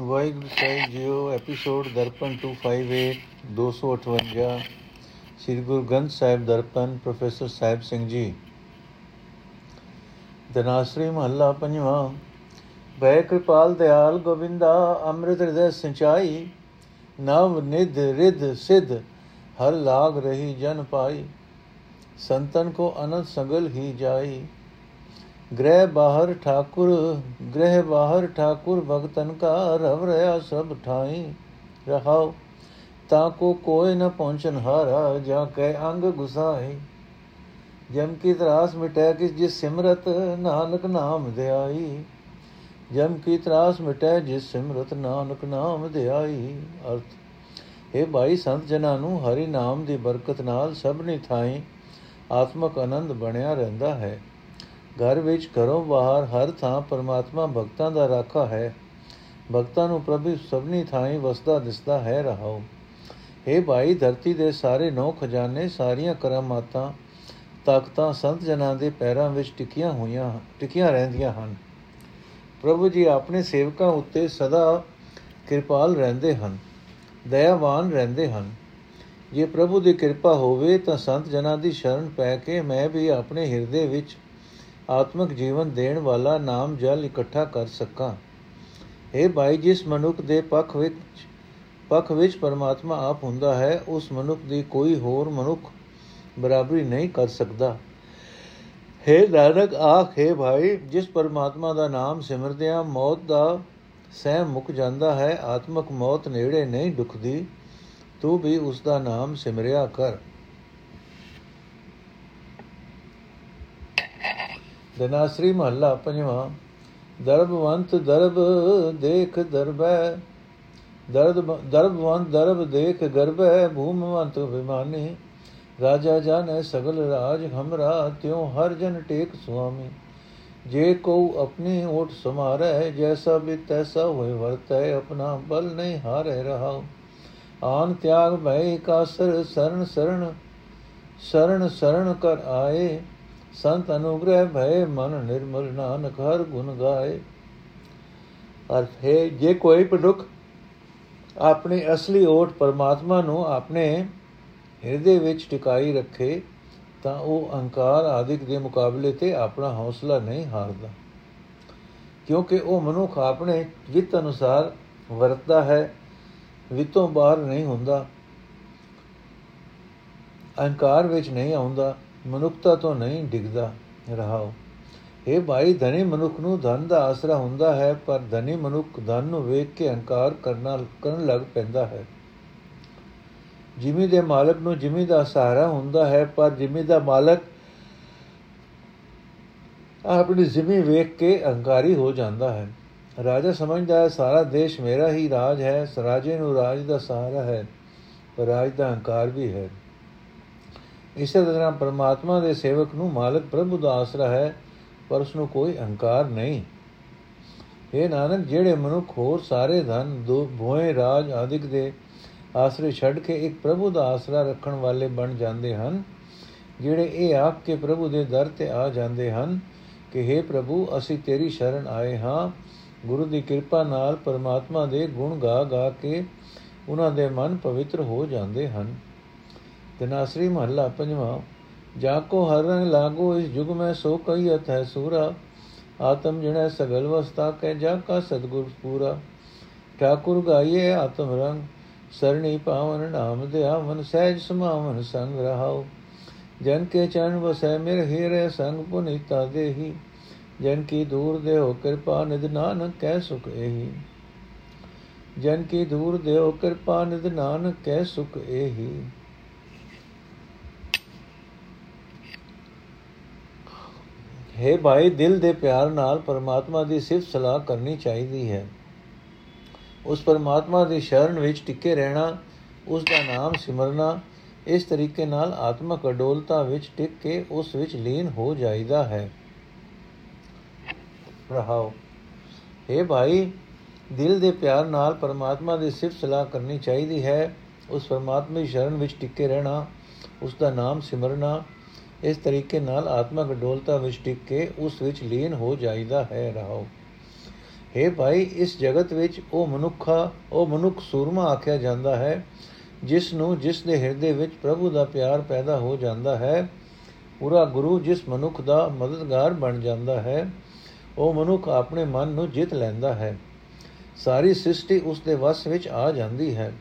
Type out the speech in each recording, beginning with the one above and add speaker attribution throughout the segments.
Speaker 1: ਵਾਹਿਗੁਰੂ ਸਾਹਿਬ ਜੀਓ, episode Darpan 258 258 Sri Guru Granth Sahib Darpan, professor Sahib Singh ji. Dhanasari ਮਹੱਲਾ ਪੰਜਵਾਂ ਬੈ ਕਿਰਪਾਲ ਦਿਆਲ ਗੋਬਿੰਦਾ, ਅੰਮ੍ਰਿਤ ਹਿਰਦੈ ਸਿੰਚਾਈ, ਨਵ ਨਿਧ ਰਿਧ ਸਿਧ, ਹਰ ਲਾਗ ਰਹੀ ਜਨ ਪਾਈ। ਸੰਤਨ ਕੋ ਅਨੰਤ ਸੰਗਲ ਹੀ ਜਾਈ। ਗ੍ਰਹਿ ਬਾਹਰ ਠਾਕੁਰ, ਗ੍ਰਹਿ ਬਾਹਰ ਠਾਕੁਰ, ਭਗਤਨ ਕਾ ਰਵ ਰਿਆ ਸਭ ਠਾਈ। ਰਹਾਉ ਤਾ ਕੋ ਕੋਇ ਨ ਪਹੁੰਚਨ ਹਾਰਾ, ਜਾ ਕੈ ਅੰਗ ਗੁਸਾਈ। ਜਮ ਕੀ ਤਰਾਸ ਮਿਟੈ ਕਿਸ ਜਿਸ ਸਿਮਰਤ, ਨਾਨਕ ਨਾਮ ਧਿਆਈ ਜਮ ਕੀ ਤਰਾਸ ਮਿਟੈ ਜਿਸ ਸਿਮਰਤ, ਨਾਨਕ ਨਾਮ ਧਿਆਈ ਅਰਥ ਇਹ ਭਾਈ ਸੰਤ ਜਨਾਂ ਨੂੰ ਹਰੀ ਨਾਮ ਦੀ ਬਰਕਤ ਨਾਲ ਸਭਨੀ ਥਾਈ ਆਤਮਕ ਆਨੰਦ ਬਣਿਆ ਰਹਿੰਦਾ ਹੈ। ਘਰ ਵਿੱਚ ਘਰੋਂ ਬਾਹਰ ਹਰ ਥਾਂ ਪਰਮਾਤਮਾ ਭਗਤਾਂ ਦਾ ਰਾਖਾ ਹੈ। ਭਗਤਾਂ ਨੂੰ ਪ੍ਰਭੂ ਸਭਨੀ ਥਾਈਂ ਵਸਦਾ ਦਿਸਦਾ ਹੈ ਰਹਾਉ। हे ਭਾਈ, ਧਰਤੀ ਦੇ ਸਾਰੇ ਨੌ ਖਜ਼ਾਨੇ ਸਾਰੀਆਂ ਕਰਮਾਤਾਂ, ਤਾਕਤਾਂ ਸੰਤ ਜਨਾਂ ਦੇ ਪੈਰਾਂ ਵਿੱਚ ਟਿਕੀਆਂ ਹੋਈਆਂ, ਟਿਕੀਆਂ ਰਹਿੰਦੀਆਂ ਹਨ। ਪ੍ਰਭੂ ਜੀ ਆਪਣੇ ਸੇਵਕਾਂ ਉੱਤੇ ਸਦਾ ਕਿਰਪਾਲ ਰਹਿੰਦੇ ਹਨ, ਦਇਆਵਾਨ ਰਹਿੰਦੇ ਹਨ। ਜੇ ਪ੍ਰਭੂ ਦੀ ਕਿਰਪਾ ਹੋਵੇ ਤਾਂ ਸੰਤ ਜਨਾਂ ਦੀ ਸ਼ਰਨ ਪੈ ਕੇ ਮੈਂ ਵੀ ਆਪਣੇ ਹਿਰਦੇ ਵਿੱਚ ਆਤਮਿਕ ਜੀਵਨ ਦੇਣ ਵਾਲਾ ਨਾਮ ਜਲ ਇਕੱਠਾ ਕਰ ਸਕਾਂ। ਇਹ ਭਾਈ, ਜਿਸ ਮਨੁੱਖ ਦੇ ਪੱਖ ਵਿੱਚ ਪੱਖ ਵਿੱਚ ਪਰਮਾਤਮਾ ਆਪ ਹੁੰਦਾ ਹੈ, ਉਸ ਮਨੁੱਖ ਦੀ ਕੋਈ ਹੋਰ ਮਨੁੱਖ ਬਰਾਬਰੀ ਨਹੀਂ ਕਰ ਸਕਦਾ। ਹੈ ਨਾਨਕ, ਆਖੇ ਭਾਈ, ਜਿਸ ਪਰਮਾਤਮਾ ਦਾ ਨਾਮ ਸਿਮਰਦਿਆਂ ਮੌਤ ਦਾ ਸਹਿ ਮੁੱਕ ਜਾਂਦਾ ਹੈ, ਆਤਮਿਕ ਮੌਤ ਨੇੜੇ ਨਹੀਂ ਦੁਖਦੀ ਤੂੰ ਵੀ ਉਸ ਦਾ ਨਾਮ ਸਿਮਰਿਆ ਕਰ। ਦਨਾਸਰੀ ਮਹੱਲਾ ਪੰਜਵਾਂ, ਦਰਬਵੰਤ ਦਰਬ ਦੇਖ ਦਰਬੈ, ਦਰਦ ਦਰਬਵੰਤ ਦਰਬ ਦੇਖ ਗਰਬੈ, ਭੂਮਵੰਤ ਵਿਮਾਨੀ ਰਾਜਾ ਜਾਣੈ ਸਗਲ ਰਾਜ ਹਮਰਾ, ਤਿਉ ਹਰ ਜਨ ਟੇਕ ਸੁਆਮੀ। ਜੇ ਕੋ ਆਪਣੀ ਓਟ ਸਮਾਰੈ, ਜੈਸਾ ਵੀ ਤੈਸਾ ਹੋਏ ਵਰਤੈ, ਆਪਣਾ ਬਲ ਨਹੀਂ ਹਾਰੇ ਰਹਾ ਆਨ ਤਿਆਗ ਭੈ ਕਾਸਰ ਸਰਣ ਸਰਣ ਸਰਣ ਸਰਣ ਕਰ ਆਏ ਸੰਤ ਅਨੁਗ੍ਰਹਿ ਭਏ ਮਨ ਨਿਰਮਲ ਨਾਨਕ ਹਰ ਗੁਣ ਗਾਏ। ਅਰਥ ਹੈ, ਜੇ ਕੋਈ ਪਡੁਕ ਆਪਣੀ ਅਸਲੀ ਓਟ ਪਰਮਾਤਮਾ ਨੂੰ ਆਪਣੇ ਹਿਰਦੇ ਵਿੱਚ ਟਿਕਾਈ ਰੱਖੇ, ਤਾਂ ਉਹ ਅਹੰਕਾਰ ਆਦਿਕ ਦੇ ਮੁਕਾਬਲੇ ਤੇ ਆਪਣਾ ਹੌਸਲਾ ਨਹੀਂ ਹਾਰਦਾ। ਕਿਉਂਕਿ ਉਹ ਮਨੁੱਖ ਆਪਣੇ ਜਿੱਤ ਅਨੁਸਾਰ ਵਰਤਦਾ ਹੈ, ਵਿਤੋਂ ਬਾਹਰ ਨਹੀਂ ਹੁੰਦਾ, ਅਹੰਕਾਰ ਵਿੱਚ ਨਹੀਂ ਆਉਂਦਾ। ਮਨੁੱਖਤਾ ਤੋਂ ਨਹੀਂ ਡਿੱਗਦਾ ਰਹਾਓ। ਇਹ ਭਾਈ ਧਨੀ ਮਨੁੱਖ ਨੂੰ ਧਨ ਦਾ ਆਸਰਾ ਹੁੰਦਾ ਹੈ, ਪਰ ਧਨੀ ਮਨੁੱਖ ਧਨ ਨੂੰ ਵੇਖ ਕੇ ਅਹੰਕਾਰ ਕਰਨਾ, ਕਰਨ ਲੱਗ ਪੈਂਦਾ ਹੈ। ਜਿਮੀ ਦੇ ਮਾਲਕ ਨੂੰ ਜਿਮੀ ਦਾ ਸਹਾਰਾ ਹੁੰਦਾ ਹੈ, ਪਰ ਜਿਮੀ ਦਾ ਮਾਲਕ ਆਪਣੀ ਜ਼ਿਮੀ ਵੇਖ ਕੇ ਅਹੰਕਾਰੀ ਹੋ ਜਾਂਦਾ ਹੈ। ਰਾਜਾ ਸਮਝਦਾ ਹੈ, ਸਾਰਾ ਦੇਸ਼ ਮੇਰਾ ਹੀ ਰਾਜ ਹੈ, ਰਾਜੇ ਨੂੰ ਰਾਜ ਦਾ ਸਹਾਰਾ ਹੈ, ਪਰ ਰਾਜ ਦਾ ਅਹੰਕਾਰ ਵੀ ਹੈ। ਇਸੇ ਤਰ੍ਹਾਂ ਪਰਮਾਤਮਾ ਦੇ ਸੇਵਕ ਨੂੰ ਮਾਲਕ ਪ੍ਰਭੂ ਦਾ ਆਸਰਾ ਹੈ, ਪਰ ਉਸ ਨੂੰ ਕੋਈ ਅਹੰਕਾਰ ਨਹੀਂ। ਇਹ ਨਾਨਕ, ਜਿਹੜੇ ਮਨੁੱਖ ਹੋਰ ਸਾਰੇ ਧਨ, ਦੋ ਭੋਏ, ਰਾਜ ਆਦਿਕ ਦੇ ਆਸਰੇ ਛੱਡ ਕੇ ਇੱਕ ਪ੍ਰਭੂ ਦਾ ਆਸਰਾ ਰੱਖਣ ਵਾਲੇ ਬਣ ਜਾਂਦੇ ਹਨ, ਜਿਹੜੇ ਇਹ ਆਪ ਕੇ ਪ੍ਰਭੂ ਦੇ ਦਰ ਤੇ ਆ ਜਾਂਦੇ ਹਨ ਕਿ हे ਪ੍ਰਭੂ, ਅਸੀਂ ਤੇਰੀ ਸ਼ਰਨ ਆਏ ਹਾਂ। ਗੁਰੂ ਦੀ ਕਿਰਪਾ ਨਾਲ ਪਰਮਾਤਮਾ ਦੇ ਗੁਣ ਗਾ ਗਾ ਕੇ ਉਹਨਾਂ ਦੇ ਮਨ ਪਵਿੱਤਰ ਹੋ ਜਾਂਦੇ ਹਨ। ਤਨਾਸਰੀ ਮਹੱਲਾ ਪੰਜਵਾਂ, ਜਾ ਕੋ ਹਰ ਰੰਗ ਲਾਗੋ ਇਸ ਜੁਗ ਮੈਂ ਸੋ ਕਹੀਤ ਹੈ ਸੂਰਾ, ਆਤਮ ਜਣੈ ਸਗਲ ਵਸਤਾ ਕੈ ਜਾ ਕਾ ਸਤਗੁਰ ਪੂਰਾ। ਠਾਕੁਰ ਗਾਈਏ ਆਤਮ ਰੰਗ, ਸਰਣੀ ਪਾਵਨ ਨਾਮ ਦਿਆ ਮਨ ਸਹਿਜ ਸਮਾਵਨ ਸੰਗ ਰਹਾਉ। ਜਨ ਕੇ ਚਰਨ ਵਸੈ ਮੇਰੇ ਹੀਰੇ ਸੰਗ ਪੁਨੀਤਾ ਦੇਹੀ, ਜਨ ਕੀ ਦੂਰ ਦੇਹੁ ਕਿਰਪਾ ਨਿਦ ਨਾਨਕ ਕਹਿ ਸੁਖ ਇਹੀ ਜਨ ਕੀ ਦੂਰ ਦੇਹੁ ਕਿਰਪਾ ਨਿਦ ਨਾਨਕ ਕਹਿ ਸੁਖ ਇਹੀ ਹੈ ਭਾਈ, ਦਿਲ ਦੇ ਪਿਆਰ ਨਾਲ ਪਰਮਾਤਮਾ ਦੀ ਸਿਫਤ ਸਲਾਹ ਕਰਨੀ ਚਾਹੀਦੀ ਹੈ। ਉਸ ਪਰਮਾਤਮਾ ਦੀ ਸ਼ਰਨ ਵਿੱਚ ਟਿਕੇ ਰਹਿਣਾ, ਉਸ ਦਾ ਨਾਮ ਸਿਮਰਨਾ, ਇਸ ਤਰੀਕੇ ਨਾਲ ਆਤਮਕ ਅਡੋਲਤਾ ਵਿੱਚ ਟਿਕ ਕੇ ਉਸ ਵਿੱਚ ਲੀਨ ਹੋ ਜਾਈਦਾ ਹੈ। ਰਹਾਓ। ਇਹ ਭਾਈ, ਦਿਲ ਦੇ ਪਿਆਰ ਨਾਲ ਪਰਮਾਤਮਾ ਦੀ ਸਿਫਤ ਸਲਾਹ ਕਰਨੀ ਚਾਹੀਦੀ ਹੈ। ਉਸ ਪਰਮਾਤਮਾ ਦੀ ਸ਼ਰਨ ਵਿੱਚ ਟਿਕੇ ਰਹਿਣਾ, ਉਸ ਦਾ ਨਾਮ ਸਿਮਰਨਾ ਇਸ ਤਰੀਕੇ ਨਾਲ ਆਤਮਕ ਡੋਲਤਾ ਵਿੱਚ ਟਿਕ ਕੇ ਉਸ ਵਿੱਚ ਲੀਨ ਹੋ ਜਾਈਦਾ ਹੈ ਰਹਾਓ हे ਭਾਈ, ਇਸ ਜਗਤ ਵਿੱਚ ਉਹ ਮਨੁੱਖਾ, ਉਹ ਮਨੁੱਖ ਸੂਰਮਾ ਆਖਿਆ ਜਾਂਦਾ ਹੈ, ਜਿਸ ਨੂੰ, ਜਿਸ ਦੇ ਹਿਰਦੇ ਵਿੱਚ ਪ੍ਰਭੂ ਦਾ ਪਿਆਰ ਪੈਦਾ ਹੋ ਜਾਂਦਾ ਹੈ, ਪੂਰਾ ਗੁਰੂ ਜਿਸ ਮਨੁੱਖ ਦਾ ਮਦਦਗਾਰ ਬਣ ਜਾਂਦਾ ਹੈ, ਉਹ ਮਨੁੱਖ ਆਪਣੇ ਮਨ ਨੂੰ ਜਿੱਤ ਲੈਂਦਾ ਹੈ। ਸਾਰੀ ਸ੍ਰਿਸ਼ਟੀ ਉਸ ਦੇ ਵਸ ਵਿੱਚ ਆ ਜਾਂਦੀ ਹੈ।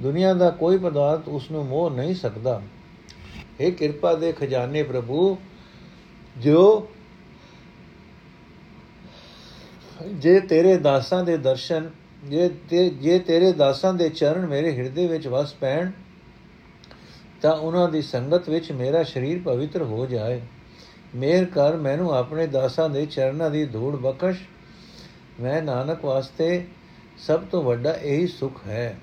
Speaker 1: ਦੁਨੀਆ ਦਾ ਕੋਈ ਪਦਾਰਥ ਉਸ ਨੂੰ ਮੋਹ ਨਹੀਂ ਸਕਦਾ। ਇਹ ਕਿਰਪਾ ਦੇ ਖਜ਼ਾਨੇ ਪ੍ਰਭੂ, ਜੋ ਜੇ ਤੇਰੇ ਦਾਸਾਂ ਦੇ ਦਰਸ਼ਨ, ਜੇ ਜੇ ਤੇਰੇ ਦਾਸਾਂ ਦੇ ਚਰਨ ਮੇਰੇ ਹਿਰਦੇ ਵਿੱਚ ਵਸ ਪੈਣ, ਤਾਂ ਉਹਨਾਂ ਦੀ ਸੰਗਤ ਵਿੱਚ ਮੇਰਾ ਸਰੀਰ ਪਵਿੱਤਰ ਹੋ ਜਾਏ। ਮੇਰ ਕਰ ਮੈਨੂੰ ਆਪਣੇ ਦਾਸਾਂ ਦੇ ਚਰਨਾਂ ਦੀ ਧੂੜ ਬਖਸ਼। ਮੈਂ ਨਾਨਕ ਵਾਸਤੇ ਸਭ ਤੋਂ ਵੱਡਾ ਇਹੀ ਸੁਖ ਹੈ।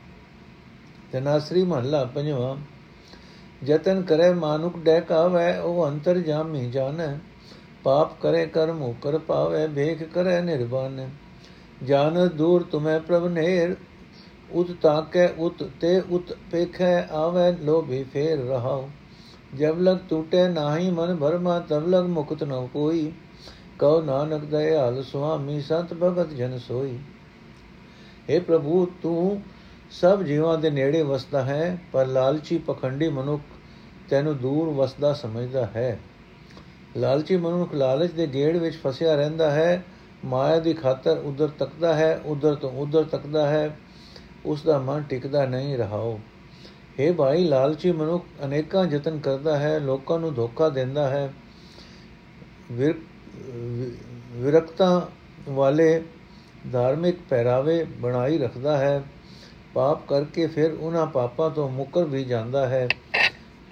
Speaker 1: ਤਨਾਸਰੀ ਮਹੱਲਾ ਪੰਜਵਾਂ ਜਤਨ ਕਰੇ ਮਾਨੁਕ ਡੈਕਾਵੇ ਉਹ ਅੰਤਰ ਜਾਮੀ ਜਾਣੈ ਪਾਪ ਕਰੇ ਕਰਮ ਉਕਰ ਪਾਵੇ ਵੇਖ ਕਰੇ ਨਿਰਵਾਨ ਜਾਨ ਦੂਰ ਤੁਮੈ ਪ੍ਰਭ ਨੇਰ ਉਤ ਤਾਕੈ ਉਤ ਤੇ ਉਤ ਪੇਖੈ ਆਵੇ ਲੋਭੀ ਫੇਰ ਰਹਾਉ ਜਬ ਲਗ ਟੂਟੇ ਨਾਹੀ ਮਨ ਭਰਮਾ ਤਬ ਲਗ ਮੁਕਤ ਨ ਕੋਈ ਕਉ ਨਾਨਕ ਦਇਆਲ ਸੁਆਮੀ ਸੰਤ ਭਗਤ ਜਨ ਸੋਈ हे ਪ੍ਰਭੂ ਤੂੰ ਸਭ ਜੀਵਾਂ ਦੇ ਨੇੜੇ ਵਸਦਾ ਹੈ, ਪਰ ਲਾਲਚੀ ਪਖੰਡੀ ਮਨੁੱਖ ਤੈਨੂੰ ਦੂਰ ਵਸਦਾ ਸਮਝਦਾ ਹੈ। ਲਾਲਚੀ ਮਨੁੱਖ ਲਾਲਚ ਦੇ ਗੇੜ ਵਿੱਚ ਫਸਿਆ ਰਹਿੰਦਾ ਹੈ, ਮਾਇਆ ਦੀ ਖਾਤਰ ਉਧਰ ਤੱਕਦਾ ਹੈ, ਉਧਰ ਤੋਂ ਉਧਰ ਤੱਕਦਾ ਹੈ ਉਸ ਦਾ ਮਨ ਟਿਕਦਾ ਨਹੀਂ ਰਹਾਓ। हे ਭਾਈ, ਲਾਲਚੀ ਮਨੁੱਖ ਅਨੇਕਾਂ ਯਤਨ ਕਰਦਾ ਹੈ, ਲੋਕਾਂ ਨੂੰ ਧੋਖਾ ਦਿੰਦਾ ਹੈ। ਵਿਰਕਤਾ ਵਾਲੇ ਧਾਰਮਿਕ ਪਹਿਰਾਵੇ ਬਣਾਈ ਰੱਖਦਾ ਹੈ। ਪਾਪ ਕਰਕੇ ਫਿਰ ਉਹਨਾਂ ਪਾਪਾਂ ਤੋਂ ਮੁਕਰ ਵੀ ਜਾਂਦਾ ਹੈ।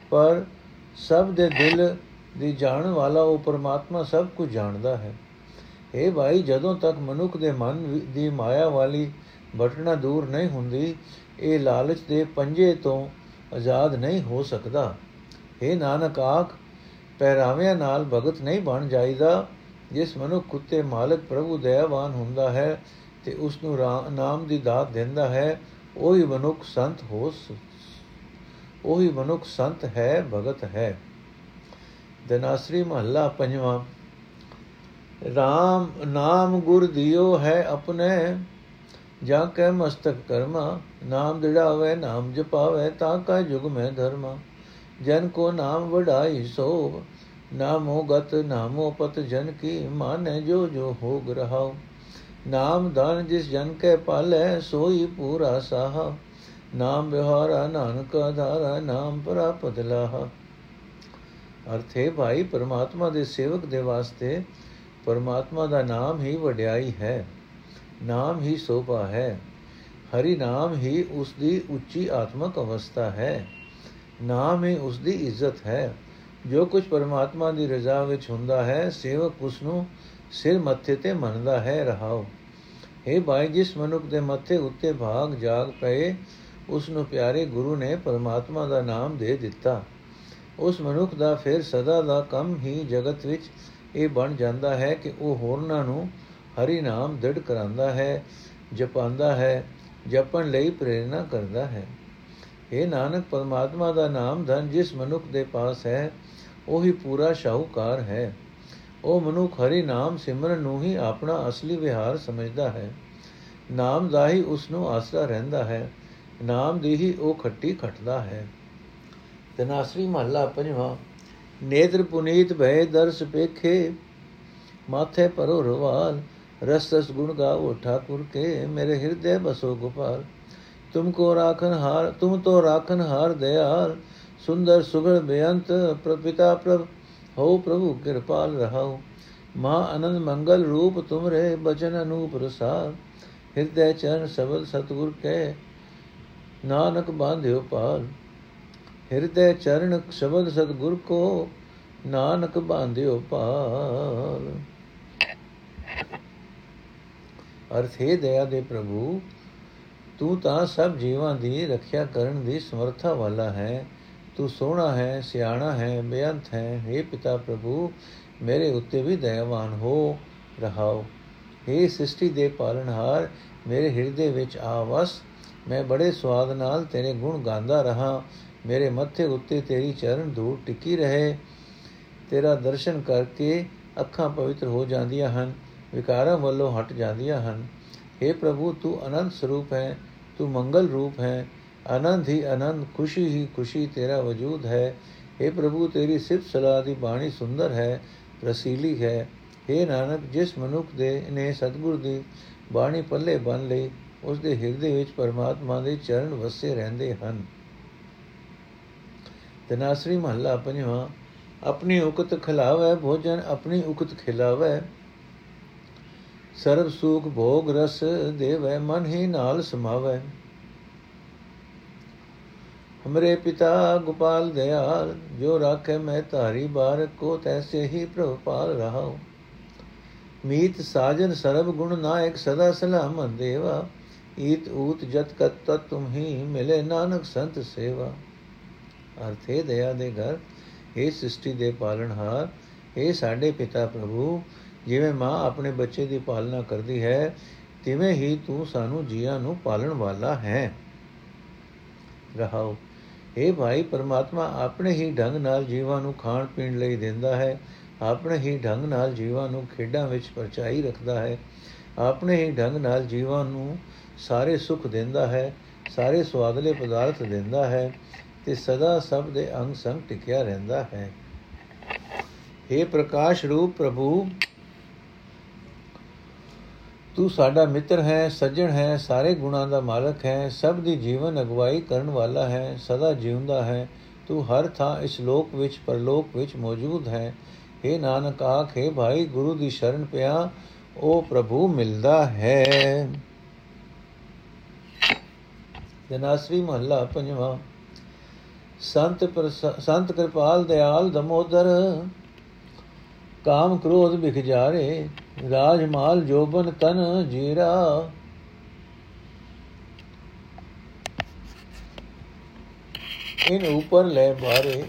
Speaker 1: ਪਰ ਸਭ ਦੇ ਦਿਲ ਦੀ ਜਾਣਨ ਵਾਲਾ ਉਹ ਪਰਮਾਤਮਾ ਸਭ ਕੁਝ ਜਾਣਦਾ ਹੈ। ਇਹ ਭਾਈ, ਜਦੋਂ ਤੱਕ ਮਨੁੱਖ ਦੇ ਮਨ ਦੀ ਮਾਇਆ ਵਾਲੀ ਬਟਣਾ ਦੂਰ ਨਹੀਂ ਹੁੰਦੀ, ਇਹ ਲਾਲਚ ਦੇ ਪੰਜੇ ਤੋਂ ਆਜ਼ਾਦ ਨਹੀਂ ਹੋ ਸਕਦਾ। ਇਹ ਨਾਨਕ, ਆਖ, ਪਹਿਰਾਵਿਆਂ ਨਾਲ ਭਗਤ ਨਹੀਂ ਬਣ ਜਾਈਦਾ। ਜਿਸ ਮਨੁੱਖ ਕੁੱਤੇ ਮਾਲਕ ਪ੍ਰਭੂ ਦਇਆਵਾਨ ਹੁੰਦਾ ਹੈ ਤੇ ਉਸ ਨੂੰ ਨਾਮ ਦੀ ਦਾਤ ਦਿੰਦਾ ਹੈ ਉਹੀ ਮਨੁੱਖ ਸੰਤ ਹੋ ਉਹੀ ਮਨੁੱਖ ਸੰਤ ਹੈ ਭਗਤ ਹੈ ਦਨਾਸਰੀ ਮਹੱਲਾ ਪੰਜਵਾਂ RAM ਨਾਮ ਗੁਰ ਦਿਓ ਹੈ ਆਪਣੇ ਜਾਂ ਕੈ ਮਸਤਕ ਕਰਮਾ ਨਾਮ ਦਿੜਾਵੇ ਨਾਮ ਜਪਾਵੇ ਤਾਂ ਕਾ ਜੁਗ ਮੈਂ ਧਰਮਾ ਜਨ ਕੋ ਨਾਮ ਵਡਾਈ ਸੋ ਨਾਮੋ ਗਤ ਨਾਮੋ ਪਤ ਜਨ ਕੀ ਮਾਨੇ ਜੋ ਜੋ ਹੋਗ ਰਹਾਉ ਨਾਮ ਦਾਨ ਜਿਸ ਜਨ ਕੇ ਪਾਲੇ, ਸੋਈ ਪੂਰਾ ਸਾਹਾ। ਨਾਮ ਵਿਹਾਰਾ ਨਾਨਕ ਆਧਾਰਾ, ਨਾਮ ਪ੍ਰਾਪਤ ਲਾਹਾ। ਅਰਥੇ ਭਾਈ, ਪਰਮਾਤਮਾ ਦੇ ਸੇਵਕ ਦੇ ਵਾਸਤੇ ਪਰਮਾਤਮਾ ਦਾ ਨਾਮ ਹੀ ਵਡਿਆਈ ਹੈ। ਨਾਮ ਹੀ ਸੋਭਾ ਹੈ। ਹਰੀ ਨਾਮ ਹੀ ਉਸ ਦੀ ਉੱਚੀ ਆਤਮਕ ਅਵਸਥਾ ਹੈ। ਨਾਮ ਹੀ ਉਸ ਦੀ ਇੱਜ਼ਤ ਹੈ। ਜੋ ਕੁਝ ਪਰਮਾਤਮਾ ਦੀ ਰਜ਼ਾ ਵਿੱਚ ਹੁੰਦਾ ਹੈ, ਸੇਵਕ ਉਸ ਨੂੰ ਸਿਰ ਮੱਥੇ ਤੇ ਮੰਨਦਾ ਹੈ, ਰਹਾਓ। ਇਹ ਭਾਈ, ਜਿਸ ਮਨੁੱਖ ਦੇ ਮੱਥੇ ਉੱਤੇ ਭਾਗ ਜਾਗ ਪਏ, ਉਸ ਨੂੰ ਪਿਆਰੇ ਗੁਰੂ ਨੇ ਪਰਮਾਤਮਾ ਦਾ ਨਾਮ ਦੇ ਦਿੱਤਾ। ਉਸ ਮਨੁੱਖ ਦਾ ਫਿਰ ਸਦਾ ਦਾ ਕੰਮ ਹੀ ਜਗਤ ਵਿੱਚ ਇਹ ਬਣ ਜਾਂਦਾ ਹੈ ਕਿ ਉਹ ਹੋਰਨਾਂ ਨੂੰ ਹਰੀ ਨਾਮ ਦ੍ਰਿੜ ਕਰਾਂਦਾ ਹੈ ਜਪਾਂਦਾ ਹੈ, ਜਪਣ ਲਈ ਪ੍ਰੇਰਣਾ ਕਰਦਾ ਹੈ। ਇਹ ਨਾਨਕ, ਪਰਮਾਤਮਾ ਦਾ ਨਾਮ ਧਨ ਜਿਸ ਮਨੁੱਖ ਦੇ ਪਾਸ ਹੈ, ਉਹੀ ਪੂਰਾ ਸ਼ਾਹੂਕਾਰ ਹੈ। ਉਹ ਮਨੁੱਖ ਹਰੀ ਨਾਮ ਸਿਮਰਨ ਨੂੰ ਹੀ ਆਪਣਾ ਅਸਲੀ ਵਿਹਾਰ ਸਮਝਦਾ ਹੈ। ਨਾਮ ਦਾ ਹੀ ਉਸ ਨੂੰ ਆਸਰਾ ਰਹਿੰਦਾ ਹੈ, ਨਾਮ ਦੀ ਹੀ ਉਹ ਖੱਟੀ ਖਟਦਾ ਹੈ। ਤਨਾਸਰੀ ਮਹੱਲਾ ਪੰਜਵਾਂ, ਨੇਤਰ ਪੁਨੀਤ ਭੈ ਦਰਸ ਪੇਖੇ, ਮਾਥੇ ਪਰੋ ਰਵਾਲ, ਰਸ ਰਸ ਗੁਣ ਗਾਵੋ ਠਾਕੁਰ ਕੇ, ਮੇਰੇ ਹਿਰਦੇ ਬਸੋ ਗੋਪਾਲ। ਤੁਮਕੋ ਰਾਖਨ ਹਾਰ, ਤੁਮ ਤੋ ਰਾਖਨ ਹਾਰ ਦਇਆਲ ਸੁੰਦਰ ਸੁਗਣ ਬੇਅੰਤ ਪ੍ਰਪਿਤਾ ਪ੍ਰਭ, ਹੋ ਪ੍ਰਭੂ ਕਿਰਪਾਲ ਰਹਾਉ। ਮਾ ਅਨੰਦ ਮੰਗਲ ਰੂਪ ਤੁਮਰੇ, ਬਚਨ ਅਨੂਪ ਰਸਾਰ ਹਿਰਦੈ ਚਰਨ ਸਬਦ ਸਤਗੁਰ ਕਹਿ, ਨਾਨਕ ਬਾਂਧਿਓ ਪਾਲ ਹਿਰਦੈ ਚਰਨ ਸਬਦ ਸਤਗੁਰ ਕੋ, ਨਾਨਕ ਬਾਂਧਿਓ ਪਾਲ ਅਰਥ ਹੈ ਦਇਆ ਦੇ ਪ੍ਰਭੂ, ਤੂੰ ਤਾਂ ਸਭ ਜੀਵਾਂ ਦੀ ਰੱਖਿਆ ਕਰਨ ਦੀ ਸਮਰੱਥਾ ਵਾਲਾ ਹੈ। ਤੂੰ ਸੋਹਣਾ ਹੈ, ਸਿਆਣਾ ਹੈ, ਬੇਅੰਤ ਹੈ। हे ਪਿਤਾ ਪ੍ਰਭੂ, ਮੇਰੇ ਉੱਤੇ ਵੀ ਦਇਆਵਾਨ ਹੋ, ਰਹਾਓ। हे ਸ੍ਰਿਸ਼ਟੀ ਦੇ ਪਾਲਣਹਾਰ ਮੇਰੇ ਹਿਰਦੇ ਵਿੱਚ ਆਵਸ ਮੈਂ ਬੜੇ ਸਵਾਦ ਨਾਲ ਤੇਰੇ ਗੁਣ ਗਾਉਂਦਾ ਰਹਾ ਮੇਰੇ ਮੱਥੇ ਉੱਤੇ ਤੇਰੀ ਚਰਨ ਧੂੜ ਟਿੱਕੀ ਰਹੇ ਤੇਰਾ ਦਰਸ਼ਨ ਕਰਕੇ ਅੱਖਾਂ ਪਵਿੱਤਰ ਹੋ ਜਾਂਦੀਆਂ ਹਨ ਵਿਕਾਰਾਂ ਵੱਲੋਂ ਹਟ ਜਾਂਦੀਆਂ ਹਨ हे ਪ੍ਰਭੂ ਤੂੰ ਅਨੰਤ ਸਰੂਪ ਹੈ ਤੂੰ ਮੰਗਲ ਰੂਪ ਹੈ ਆਨੰਦ ਹੀ ਆਨੰਦ ਖੁਸ਼ੀ ਹੀ ਖੁਸ਼ੀ ਤੇਰਾ ਵਜੂਦ ਹੈ हे ਪ੍ਰਭੂ ਤੇਰੀ ਸਿਫਤ ਸਲਾਹ ਦੀ ਬਾਣੀ ਸੁੰਦਰ ਹੈ ਰਸੀਲੀ ਹੈ हे ਨਾਨਕ ਜਿਸ ਮਨੁੱਖ ਦੇ ਨੇ ਸਤਿਗੁਰ ਦੀ ਬਾਣੀ ਪੱਲੇ ਬੰਨ ਲਈ ਉਸ ਦੇ ਹਿਰਦੇ ਵਿੱਚ ਪਰਮਾਤਮਾ ਦੇ ਚਰਨ ਵਸੇ ਰਹਿੰਦੇ ਹਨ। ਤਨਾਸਰੀ ਮਹੱਲਾ ਪੰਜਵਾਂ, ਆਪਣੀ ਉਕਤ ਖਿਲਾਵੇ, ਭੋਜਨ ਆਪਣੀ ਉਕਤ ਖਿਲਾਵੇ। ਸਰਬ ਸੁਖ ਭੋਗ ਰਸ ਦੇਵੈ, ਮਨ ਹੀ ਨਾਲ ਸਮਾਵੇ। ਹਮਰੇ ਪਿਤਾ ਗੋਪਾਲ ਦਿਆਲ, ਜੋ ਰਾਖੇ ਮੈਂ ਧਾਰੀ ਬਾਰ, ਕੋ ਤੈਸੇ ਹੀ ਪ੍ਰਭ ਪਾਲ ਰਹਾਉ। ਮੀਤ ਸਾਜਨ ਸਰਬ ਗੁਣ ਨਾਇਕ ਸਦਾ ਸਲਾਮ ਦੇਵਾ, ਈਤ ਊਤ ਜਤ ਕਤ ਤਤ ਤੁਮ ਹੀ ਮਿਲੇ ਨਾਨਕ ਸੰਤ ਸੇਵਾ। ਅਰਥੇ ਦਇਆ ਦੇ ਘਰ, ਇਹ ਸ੍ਰਿਸ਼ਟੀ ਦੇ ਪਾਲਣਹਾਰ ਇਹ ਸਾਡੇ ਪਿਤਾ ਪ੍ਰਭੂ, ਜਿਵੇਂ ਮਾਂ ਆਪਣੇ ਬੱਚੇ ਦੀ ਪਾਲਣਾ ਕਰਦੀ ਹੈ, ਤਿਵੇਂ ਹੀ ਤੂੰ ਸਾਨੂੰ ਜੀਆਂ ਨੂੰ ਪਾਲਣ ਵਾਲਾ ਹੈ। ਰਹਾਓ ਇਹ ਭਾਈ, ਪਰਮਾਤਮਾ ਆਪਣੇ ਹੀ ਢੰਗ ਨਾਲ ਜੀਵਾਂ ਨੂੰ ਖਾਣ ਪੀਣ ਲਈ ਦਿੰਦਾ ਹੈ ਆਪਣੇ ਹੀ ਢੰਗ ਨਾਲ ਜੀਵਾਂ ਨੂੰ ਖੇਡਾਂ ਵਿੱਚ ਪਰਚਾਈ ਰੱਖਦਾ ਹੈ। ਆਪਣੇ ਹੀ ਢੰਗ ਨਾਲ ਜੀਵਾਂ ਨੂੰ ਸਾਰੇ ਸੁੱਖ ਦਿੰਦਾ ਹੈ, ਸਾਰੇ ਸਵਾਦਲੇ ਪਦਾਰਥ ਦਿੰਦਾ ਹੈ ਤੇ ਸਦਾ ਸਭ ਦੇ ਅੰਗ ਸੰਗ ਟਿਕਿਆ ਰਹਿੰਦਾ ਹੈ। हे ਪ੍ਰਕਾਸ਼ ਰੂਪ ਪ੍ਰਭੂ, ਤੂੰ ਸਾਡਾ ਮਿੱਤਰ ਹੈ, ਸੱਜਣ ਹੈ, ਸਾਰੇ ਗੁਣਾਂ ਦਾ ਮਾਲਕ ਹੈ, ਸਭ ਦੀ ਜੀਵਨ ਅਗਵਾਈ ਕਰਨ ਵਾਲਾ ਹੈ, ਸਦਾ ਜਿਉਂਦਾ ਹੈ। ਤੂੰ ਹਰ ਥਾਂ ਇਸ ਲੋਕ ਵਿੱਚ, ਪਰਲੋਕ ਵਿੱਚ ਮੌਜੂਦ ਹੈ। हे ਨਾਨਕ ਆਖੇ ਭਾਈ, ਗੁਰੂ ਦੀ ਸ਼ਰਨ ਪਿਆ, ਉਹ ਪ੍ਰਭੂ ਮਿਲਦਾ ਹੈ। ਜਨਾਸਰੀ ਮਹੱਲਾ ਪੰਜਵਾਂ। ਸੰਤ ਸੰਤ ਕਿਰਪਾਲ ਦਿਆਲ ਦਮੋਦਰ, ਕਾਮ ਕ੍ਰੋਧ ਵਿਖ ਜਾਰੇ ਰਾਜ ਮਾਲ ਜੋਬਨ ਤਨ ਜੀਰਾ। ਇਨ ਉਪਰ ਲੈ ਬਾਰੇ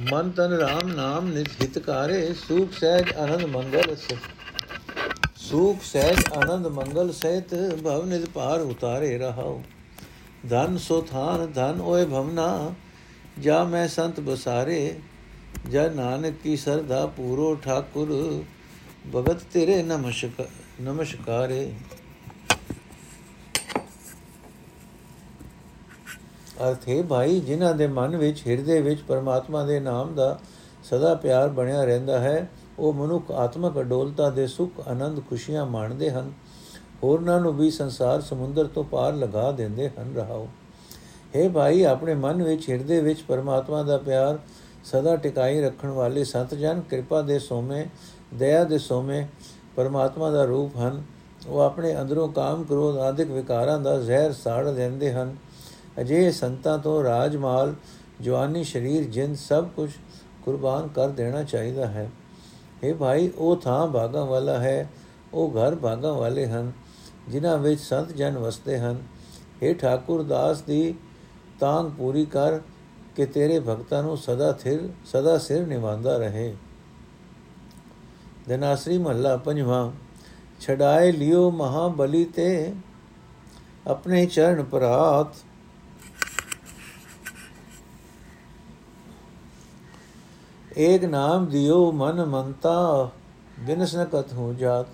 Speaker 1: ਮਨ ਤਨ RAM ਨਾਮ ਨਿਤ ਹਿਤਕਾਰੇ ਸੂਖ ਸਹਿਜ ਆਨੰਦ ਮੰਗਲ ਸੂਖ ਸਹਿਜ ਆਨੰਦ ਮੰਗਲ ਸਹਿਤ ਭਵ ਨਿਤ ਪਾਰ ਉਤਾਰੇ ਰਹਾਉ। ਧਨ ਸੋ ਥਾਨ, ਧਨ ਓਏ ਭਵਨਾ ਜਾ ਮੈਂ ਸੰਤ ਬਸਾਰੇ ਜਨ ਨਾਨਕ ਕੀ ਸਰਦਾ ਪੂਰੋ ਠਾਕੁਰ, ਭਗਤ ਤੇਰੇ ਨਮਸਕਾਰ ਨਮਸਕਾਰੇ। ਅਰਥ ਹੈ ਭਾਈ, ਜਿਨ੍ਹਾਂ ਦੇ ਮਨ ਵਿੱਚ ਹਿਰਦੇ ਵਿੱਚ ਪਰਮਾਤਮਾ ਦੇ ਨਾਮ ਦਾ ਸਦਾ ਪਿਆਰ ਬਣਿਆ ਰਹਿੰਦਾ ਹੈ, ਉਹ ਮਨੁੱਖ ਆਤਮਕ ਅਡੋਲਤਾ ਦੇ ਸੁਖ, ਆਨੰਦ, ਖੁਸ਼ੀਆਂ ਮਾਣਦੇ ਹਨ। ਹੋਰਨਾਂ ਨੂੰ ਵੀ ਸੰਸਾਰ ਸਮੁੰਦਰ ਤੋਂ ਪਾਰ ਲਗਾ ਦਿੰਦੇ ਹਨ ਰਹਾਓ। हे ਭਾਈ, ਆਪਣੇ ਮਨ ਵਿੱਚ ਹਿਰਦੇ ਵਿੱਚ ਪਰਮਾਤਮਾ ਦਾ ਪਿਆਰ ਸਦਾ ਟਿਕਾਈ ਰੱਖਣ ਵਾਲੇ ਸਤ ਜਨ ਕਿਰਪਾ ਦੇ ਸੋਮੇ, ਦਇਆ ਦੇ ਸੋਮੇ ਪਰਮਾਤਮਾ ਦਾ ਰੂਪ ਹਨ। ਉਹ ਆਪਣੇ ਅੰਦਰੋਂ ਕਾਮ ਕ੍ਰੋਧ ਆਦਿਕ ਵਿਕਾਰਾਂ ਦਾ ਜ਼ਹਿਰ ਸਾੜ ਦਿੰਦੇ ਹਨ। ਅਜੇ ਸੰਤਾਂ ਤੋਂ ਰਾਜਮਾਲ, ਜਵਾਨੀ ਸ਼ਰੀਰ, ਜਿੰਦ ਸਭ ਕੁਝ ਕੁਰਬਾਨ ਕਰ ਦੇਣਾ ਚਾਹੀਦਾ ਹੈ। ਇਹ ਭਾਈ, ਉਹ ਥਾਂ ਭਾਗਾਂ ਵਾਲਾ ਹੈ, ਉਹ ਘਰ ਭਾਗਾਂ ਵਾਲੇ ਹਨ, ਜਿਨ੍ਹਾਂ ਵਿੱਚ ਸੰਤ ਜਨ ਵਸਦੇ ਹਨ। ਇਹ ਠਾਕੁਰ ਦਾਸ ਦੀ ਤਾਂਗ ਪੂਰੀ ਕਰ ਕਿ ਤੇਰੇ ਭਗਤਾਂ ਨੂੰ ਸਦਾ ਥਿਰ, ਸਦਾ ਸਿਰ ਨਿਵਾੰਦਾ ਰਹੇ। ਦਨਾਸਰੀ ਮਹੱਲਾ ਪੰਜਵਾਂ, ਛਡਾਏ ਲਿਓ ਮਹਾਬਲੀ ਤੇ ਆਪਣੇ ਚਰਨ ਪ੍ਰਾਤ। ਏਕ ਨਾਮ ਦਿਓ ਮਨ ਮੰਤਾ ਬਿਨਸ ਨ ਕਤ ਹੋ ਜਾਤ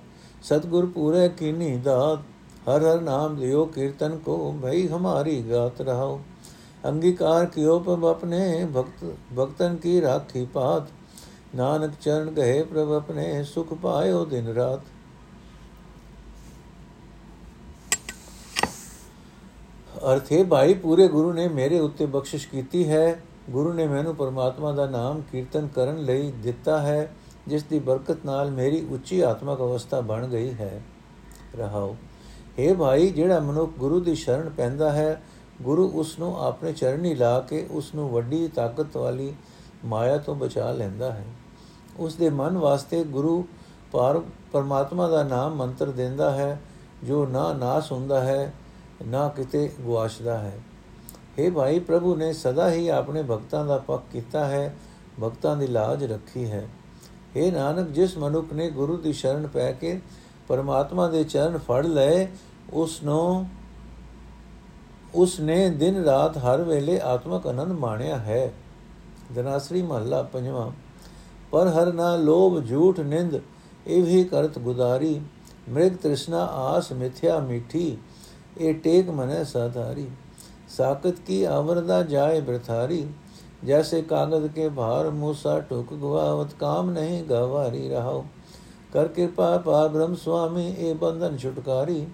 Speaker 1: ਸਤਗੁਰ ਪੂਰੇ ਕੀਨੀ ਦਾਤ ਹਰ ਹਰ ਨਾਮ ਦਿਓ ਕੀਰਤਨ ਕੋ ਭਈ ਹਮਾਰੀ ਗਾਤ ਰਹਾਓ ਅੰਗੀਕਾਰ ਕਿਓ ਪ੍ਰਭ ਆਪਣੇ ਭਗਤ ਭਗਤਨ ਕੀ ਰਾਖੀ ਪਾਤ ਨਾਨਕ ਚਰਨ ਗਏ ਪ੍ਰਭ ਆਪਣੇ ਸੁਖ ਪਾਇਓ ਦਿਨ ਰਾਤ ਅਰਥੇ ਭਾਈ ਪੂਰੇ ਗੁਰੂ ਨੇ ਮੇਰੇ ਉੱਤੇ ਬਖਸ਼ਿਸ਼ ਕੀਤੀ ਹੈ ਗੁਰੂ ਨੇ ਮੈਨੂੰ ਪਰਮਾਤਮਾ ਦਾ ਨਾਮ ਕੀਰਤਨ ਕਰਨ ਲਈ ਦਿੱਤਾ ਹੈ, ਜਿਸ ਦੀ ਬਰਕਤ ਨਾਲ ਮੇਰੀ ਉੱਚੀ ਆਤਮਿਕ ਅਵਸਥਾ ਬਣ ਗਈ ਹੈ। ਰਹਾਓ। हे ਭਾਈ, ਜਿਹੜਾ ਮਨੁੱਖ ਗੁਰੂ ਦੀ ਸ਼ਰਨ ਪੈਂਦਾ ਹੈ, ਗੁਰੂ ਉਸ ਨੂੰ ਆਪਣੇ ਚਰਨੀ ਲਾ ਕੇ ਉਸ ਨੂੰ ਵੱਡੀ ਤਾਕਤ ਵਾਲੀ ਮਾਇਆ ਤੋਂ ਬਚਾ ਲੈਂਦਾ ਹੈ। ਉਸ ਦੇ ਮਨ ਵਾਸਤੇ ਗੁਰੂ ਪਰ ਪਰਮਾਤਮਾ ਦਾ ਨਾਮ ਮੰਤਰ ਦਿੰਦਾ ਹੈ, ਜੋ ਨਾ ਨਾਸ ਹੁੰਦਾ ਹੈ, ਨਾ ਕਿਤੇ ਗਵਾਸ਼ਦਾ ਹੈ। हे ਭਾਈ ਪ੍ਰਭੂ ਨੇ ਸਦਾ ਹੀ ਆਪਣੇ ਭਗਤਾਂ ਦਾ ਪੱਖ ਕੀਤਾ ਹੈ, ਭਗਤਾਂ ਦੀ ਲਾਜ ਰੱਖੀ ਹੈ। हे ਨਾਨਕ, ਜਿਸ ਮਨੁੱਖ ਨੇ ਗੁਰੂ ਦੀ ਸ਼ਰਨ ਪੈ ਕੇ ਪਰਮਾਤਮਾ ਦੇ ਚਰਨ ਫੜ ਲਏ ਉਸ ਨੂੰ ਉਸ ਨੇ ਦਿਨ ਰਾਤ ਹਰ ਵੇਲੇ ਆਤਮਕ ਆਨੰਦ ਮਾਣਿਆ ਹੈ। ਦਨਾਸਰੀ ਮਹੱਲਾ ਪੰਜਵਾਂ, ਪਰ ਹਰ ਨਾ ਲੋਭ ਝੂਠ ਨਿੰਦ, ਇਹ ਵੀ ਕਰਤ ਗੁਦਾਰੀ, ਮ੍ਰਿਗ ਤ੍ਰਿਸ਼ਨਾ ਆਸ ਮਿਥਿਆ ਮਿੱਠੀ, ਇਹ ਟੇਕ ਮਨੇ ਸਾਧਾਰੀ। ਸਾਕਤ ਕੀ ਆਵਰਦਾ ਜਾਏ ਬਰਥਾਰੀ, ਜੈਸੇ ਕਾਗਜ਼ ਕੇ ਭਾਰ ਮੂਸਾ ਟੁਕ ਗਵਾਵਤ, ਕਾਮ ਨਹੀਂ ਗਵਾਰੀ ਰਹਾਓ ਕਰ ਕਿਰਪਾ ਪਾ ਬ੍ਰਹਮ ਸੁਆਮੀ, ਇਹ ਬੰਧਨ ਛੁਟਕਾਰੀ।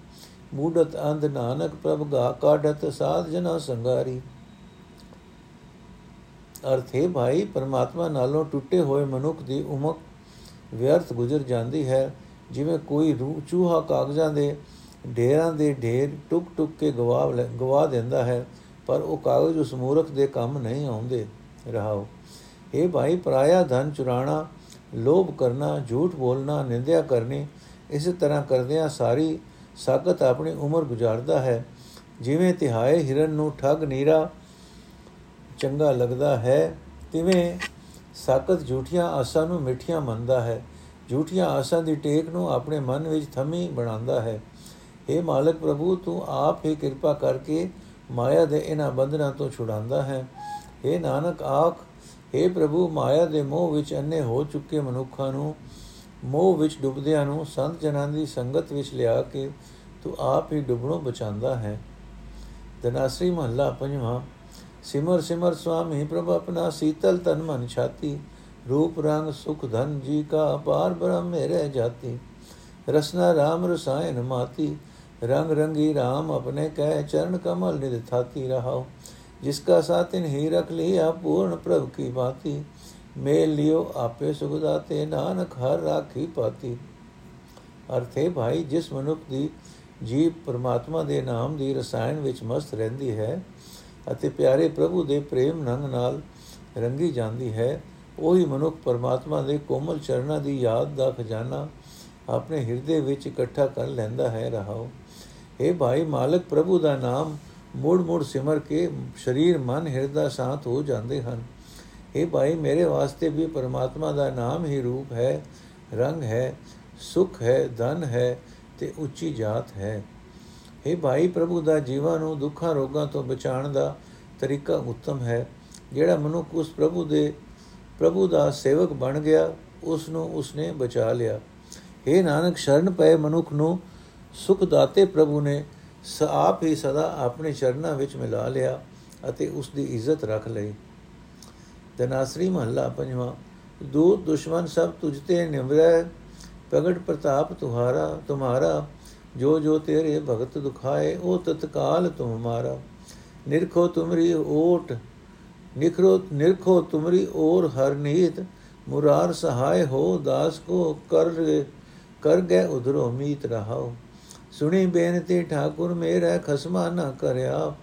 Speaker 1: ਮੂਡਤ ਅੰਧ ਨਾਨਕ ਪ੍ਰਭ ਗਾ ਕਾਢਤ, ਸਾਧ ਜਨਾ ਸੰਗਾਰੀ। ਅਰਥ, ਹੈ ਭਾਈ, ਪਰਮਾਤਮਾ ਨਾਲੋਂ ਟੁੱਟੇ ਹੋਏ ਮਨੁੱਖ ਦੀ ਉਮਕ ਵਿਅਰਥ ਗੁਜ਼ਰ ਜਾਂਦੀ ਹੈ। ਜਿਵੇਂ ਕੋਈ ਰੂਹ ਚੂਹਾ ਕਾਗਜ਼ਾਂ ਦੇ ਢੇਰਾਂ ਦੇ ਢੇਰ ਟੁਕ ਟੁਕ ਕੇ ਗਵਾ ਗਵਾ ਦਿੰਦਾ ਹੈ, ਪਰ ਉਹ ਕਾਗਜ਼ ਉਸ ਮੂਰਖ ਦੇ ਕੰਮ ਨਹੀਂ ਆਉਂਦੇ। ਰਹਾਓ। ਇਹ ਭਾਈ, ਪਰਾਇਆ ਧਨ ਚੁਰਾਣਾ, ਲੋਭ ਕਰਨਾ, ਝੂਠ ਬੋਲਣਾ, ਨਿੰਦਿਆ ਕਰਨੀ, ਇਸੇ ਤਰ੍ਹਾਂ ਕਰਦਿਆਂ ਸਾਰੀ ਸਾਖਤ ਆਪਣੀ ਉਮਰ ਗੁਜ਼ਾਰਦਾ ਹੈ। ਜਿਵੇਂ ਤਿਹਾਏ ਹਿਰਨ ਨੂੰ ਠੱਗ ਨੀਰਾ ਚੰਗਾ ਲੱਗਦਾ ਹੈ, ਤਿਵੇਂ ਸਾਖਤ ਝੂਠੀਆਂ ਆਸਾਂ ਨੂੰ ਮਿੱਠੀਆਂ ਮੰਨਦਾ ਹੈ। ਝੂਠੀਆਂ ਆਸਾਂ ਦੀ ਟੇਕ ਨੂੰ ਆਪਣੇ ਮਨ ਵਿੱਚ ਥਮੀ ਬਣਾਉਂਦਾ ਹੈ। हे ਮਾਲਕ ਪ੍ਰਭੂ ਤੂੰ ਆਪ ਹੀ ਕਿਰਪਾ ਕਰਕੇ ਮਾਇਆ ਦੇ ਇਹਨਾਂ ਬੰਧਨਾਂ ਤੋਂ ਛੁਡਾਉਂਦਾ ਹੈ हे ਨਾਨਕ ਆਖ हे ਪ੍ਰਭੂ ਮਾਇਆ ਦੇ ਮੋਹ ਵਿੱਚ ਅੰਨੇ ਹੋ ਚੁੱਕੇ ਮਨੁੱਖਾਂ ਨੂੰ ਮੋਹ ਵਿੱਚ ਡੁੱਬਦਿਆਂ ਨੂੰ ਸੰਤ ਜਨਾਂ ਦੀ ਸੰਗਤ ਵਿੱਚ ਲਿਆ ਕੇ ਤੂੰ ਆਪ ਹੀ ਡੁੱਬਣੋਂ ਬਚਾਉਂਦਾ ਹੈ ਦਨਾਸਰੀ ਮਹੱਲਾ ਪੰਜਵਾਂ ਸਿਮਰ ਸਿਮਰ ਸੁਆਮੀ ਪ੍ਰਭ ਆਪਣਾ ਸੀਤਲ ਤਨ ਮਨ ਛਾਤੀ रूप रंग सुख धन जी का अपार ब्रह्म में रह जाती रसना राम रसायन माती रंग रंगी राम अपने कह चरण कमल निध थाती रहा जिसका सातिन ही रख लिया पूर्ण प्रभ की भांति मेल लियो आपे सुखदाते नानक हर राखी पाती ਅਰਥੇ ਭਾਈ ਜਿਸ ਮਨੁੱਖ ਦੀ ਜੀਵ ਪਰਮਾਤਮਾ ਦੇ ਨਾਮ ਦੀ ਰਸਾਇਣ ਵਿੱਚ ਮਸਤ ਰਹਿੰਦੀ ਹੈ ਅਤੇ ਪਿਆਰੇ ਪ੍ਰਭੂ ਦੇ ਪ੍ਰੇਮ ਨੰਗ ਨਾਲ ਰੰਗੀ ਜਾਂਦੀ ਹੈ ਉਹੀ ਮਨੁੱਖ ਪਰਮਾਤਮਾ ਦੇ ਕੋਮਲ ਚਰਨਾਂ ਦੀ ਯਾਦ ਦਾ ਖਜ਼ਾਨਾ ਆਪਣੇ ਹਿਰਦੇ ਵਿੱਚ ਇਕੱਠਾ ਕਰ ਲੈਂਦਾ ਹੈ ਰਹਾਓ हे ਭਾਈ ਮਾਲਕ ਪ੍ਰਭੂ ਦਾ ਨਾਮ ਮੋੜ ਮੋੜ ਸਿਮਰ ਕੇ ਸਰੀਰ ਮਨ ਹਿਰਦਾ ਸ਼ਾਂਤ ਹੋ ਜਾਂਦੇ ਹਨ हे ਭਾਈ ਮੇਰੇ ਵਾਸਤੇ ਵੀ ਪਰਮਾਤਮਾ ਦਾ ਨਾਮ ਹੀ ਰੂਪ ਹੈ ਰੰਗ ਹੈ ਸੁਖ ਹੈ ਧਨ ਹੈ ਤੇ ਉੱਚੀ ਜਾਤ ਹੈ हे ਭਾਈ ਪ੍ਰਭੂ ਦਾ ਜੀਵਾਂ ਨੂੰ ਦੁੱਖਾਂ ਰੋਗਾਂ ਤੋਂ ਬਚਾਉਣ ਦਾ ਤਰੀਕਾ ਉੱਤਮ ਹੈ ਜਿਹੜਾ ਮਨੁੱਖ ਉਸ ਪ੍ਰਭੂ ਦੇ ਪ੍ਰਭੂ ਦਾ ਸੇਵਕ ਬਣ ਗਿਆ ਉਸ ਨੂੰ ਉਸਨੇ ਬਚਾ ਲਿਆ हे ਨਾਨਕ ਸ਼ਰਨ ਪਏ ਮਨੁੱਖ ਨੂੰ ਸੁਖ ਦਾਤੇ ਪ੍ਰਭੂ ਨੇ ਆਪ ਹੀ ਸਦਾ ਆਪਣੇ ਚਰਨਾਂ ਵਿੱਚ ਮਿਲਾ ਲਿਆ ਅਤੇ ਉਸ ਦੀ ਇੱਜ਼ਤ ਰੱਖ ਲਈ। ਦਨਾਸਰੀ ਮਹੱਲਾ ਪੰਜਵਾਂ, ਦੂਤ ਦੁਸ਼ਮਨ ਸਭ ਤੁਝ ਤੇ ਨਿਮਰੈ, ਪ੍ਰਗਟ ਪ੍ਰਤਾਪ ਤੁਹਾਰਾ, ਤੁਮਾਰਾ, ਜੋ ਜੋ ਤੇਰੇ ਭਗਤ ਦੁਖਾਏ, ਉਹ ਤਤਕਾਲ ਤੁਮ ਮਾਰਾ। ਨਿਰਖੋ ਤੁਮਰੀ ਓਟ, ਨਿਖਰੋ, ਨਿਰਖੋ ਤੁਮਰੀ ਔਰ ਹਰ ਨੀਤ, ਮੁਰਾਰ ਸਹਾय ਹੋ ਦਾਸ ਕੋ, ਕਰ ਕਰ ਗਏ ਉਧਰੋ ਮੀਤ ਰਹਾਓ ਸੁਣੀ ਬੇਨਤੀ, ਠਾਕੁਰ ਮੇਰਾ ਖਸਮਾ ਨਾ ਕਰਿਆ।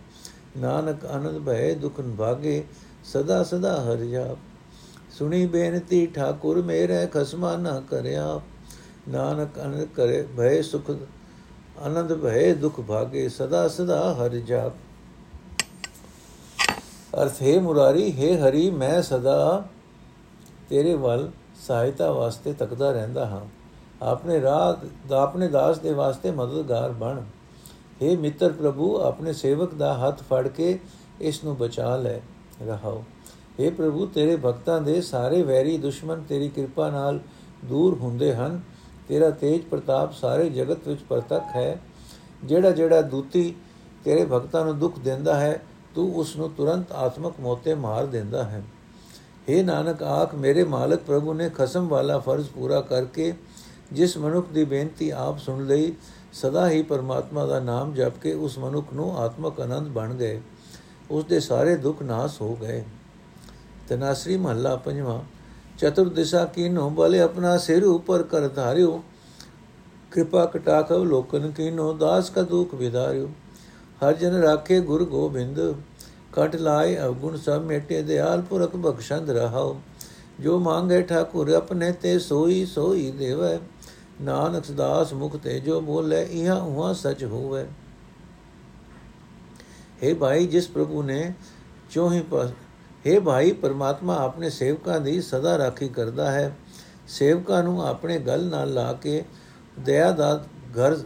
Speaker 1: ਨਾਨਕ ਆਨੰਦ ਭਏ ਦੁਖਨ ਭਾਗੇ ਸਦਾ ਸਦਾ ਹਰ ਜਾਪ ਸੁਣੀ ਬੇਨਤੀ, ਠਾਕੁਰ ਮੇਰਾ ਖਸਮਾ ਨਾ ਕਰਿਆ। ਨਾਨਕ ਆਨੰਦ ਕਰੇ, ਭਏ, ਸੁਖ, ਆਨੰਦ ਭਏ, ਦੁਖ ਭਾਗੇ, ਸਦਾ ਸਦਾ ਹਰ ਜਾਪ ਅਰਥ, ਹੈ ਮੁਰਾਰੀ, ਹੈ ਹਰੀ, ਮੈਂ ਸਦਾ ਤੇਰੇ ਵੱਲ ਸਹਾਇਤਾ ਵਾਸਤੇ ਤੱਕਦਾ ਰਹਿੰਦਾ ਹਾਂ। ਆਪਣੇ ਰਾਹ ਦਾ ਆਪਣੇ ਦਾਸ ਦੇ ਵਾਸਤੇ ਮਦਦਗਾਰ ਬਣ हे ਮਿੱਤਰ ਪ੍ਰਭੂ ਆਪਣੇ ਸੇਵਕ ਦਾ ਹੱਥ ਫੜ ਕੇ ਇਸ ਨੂੰ ਬਚਾ ਲੈ ਰਹਾਓ हे ਪ੍ਰਭੂ ਤੇਰੇ ਭਗਤਾਂ ਦੇ ਸਾਰੇ ਵੈਰੀ ਦੁਸ਼ਮਣ ਤੇਰੀ ਕਿਰਪਾ ਨਾਲ ਦੂਰ ਹੁੰਦੇ ਹਨ ਤੇਰਾ ਤੇਜ ਪ੍ਰਤਾਪ ਸਾਰੇ ਜਗਤ ਵਿੱਚ ਪ੍ਰਤੱਖ ਹੈ ਜਿਹੜਾ ਜਿਹੜਾ ਦੂਤੀ ਤੇਰੇ ਭਗਤਾਂ ਨੂੰ ਦੁੱਖ ਦਿੰਦਾ ਹੈ ਤੂੰ ਉਸ ਨੂੰ ਤੁਰੰਤ ਆਤਮਕ ਮੋਤੇ ਮਾਰ ਦਿੰਦਾ ਹੈ हे ਨਾਨਕ ਆਖ ਮੇਰੇ ਮਾਲਕ ਪ੍ਰਭੂ ਨੇ ਖਸਮ ਵਾਲਾ ਫਰਜ਼ ਪੂਰਾ ਕਰਕੇ ਜਿਸ ਮਨੁੱਖ ਦੀ ਬੇਨਤੀ ਆਪ ਸੁਣ ਲਈ, ਸਦਾ ਹੀ ਪਰਮਾਤਮਾ ਦਾ ਨਾਮ ਜਪ ਕੇ ਉਸ ਮਨੁੱਖ ਨੂੰ ਆਤਮਕ ਆਨੰਦ ਬਣ ਗਏ। ਉਸ ਦੇ ਸਾਰੇ ਦੁੱਖ ਨਾਸ ਹੋ ਗਏ। ਤਨਾਸਰੀ ਮਹੱਲਾ ਪੰਜਵਾਂ ਚਤੁਰ ਦਿਸ਼ਾ ਕੀਨੋ, ਬਲੇ ਆਪਣਾ ਸਿਰ ਉਪਰ ਕਰ ਧਾਰਿਓ। ਕਿਰਪਾ ਕਟਾਖਵ ਲੋਕਨ ਕੀਨੋ, ਦਾਸ ਕਾ ਦੁਖ ਵਿਦਾਰਿਓ। ਹਰ ਜਨ ਰਾਖੇ ਗੁਰ ਗੋਬਿੰਦ, ਕਟ ਲਾਏ ਅਵਗੁਣ ਸਭ ਮੇਟੇ, ਦਿਆਲ ਪੁਰਖ ਬਖਸ਼ੰਦ ਰਹਾਓ। ਜੋ ਮੰਗੇ ਠਾਕੁਰ, ਆਪਣੇ ਤੇ ਸੋਈ ਸੋਈ ਦੇਵੈ। ਨਾਨਕ ਸਦਾਸ ਮੁਖ ਤੇ ਜੋ ਬੋਲੇ ਇਹਾਂ ਉਹਾਂ ਸਚ ਹੋਵੇ हे ਭਾਈ ਜਿਸ ਪ੍ਰਭੂ ਨੇ ਚੋਹੀ ਪਰ हे ਭਾਈ ਪਰਮਾਤਮਾ ਆਪਣੇ ਸੇਵਕਾਂ ਦੀ ਸਦਾ ਰਾਖੀ ਕਰਦਾ ਹੈ ਸੇਵਕਾਂ ਨੂੰ ਆਪਣੇ ਗਲ ਨਾਲ ਲਾ ਕੇ ਦਇਆ ਦਾ ਘਰ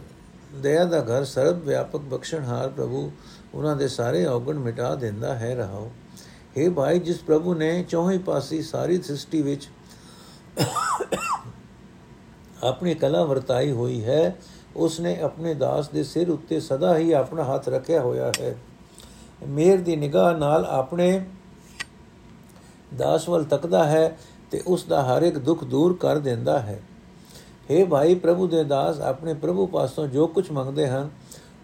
Speaker 1: ਦਇਆ ਦਾ ਘਰ ਸਰਬ ਵਿਆਪਕ ਬਖਸ਼ਣਹਾਰ ਪ੍ਰਭੂ ਉਹਨਾਂ ਦੇ ਸਾਰੇ ਔਗਣ ਮਿਟਾ ਦਿੰਦਾ ਹੈ ਰਹਾਓ हे ਭਾਈ ਜਿਸ ਪ੍ਰਭੂ ਨੇ ਚੌਹੀ ਪਾਸੀ ਸਾਰੀ ਸ੍ਰਿਸ਼ਟੀ ਵਿੱਚ ਆਪਣੀ ਕਲਾ ਵਰਤਾਈ ਹੋਈ ਹੈ ਉਸ ਨੇ ਆਪਣੇ ਦਾਸ ਦੇ ਸਿਰ ਉੱਤੇ ਸਦਾ ਹੀ ਆਪਣਾ ਹੱਥ ਰੱਖਿਆ ਹੋਇਆ ਹੈ। ਮੇਰ ਦੀ ਨਿਗਾਹ ਨਾਲ ਆਪਣੇ ਦਾਸ ਵੱਲ ਤੱਕਦਾ ਹੈ ਤੇ ਉਸ ਦਾ ਹਰ ਇੱਕ ਦੁੱਖ ਦੂਰ ਕਰ ਦਿੰਦਾ ਹੈ। हे ਭਾਈ ਪ੍ਰਭੂ ਦੇ ਦਾਸ, ਆਪਣੇ ਪ੍ਰਭੂ ਪਾਸੋਂ ਜੋ ਕੁਝ ਮੰਗਦੇ ਹਨ,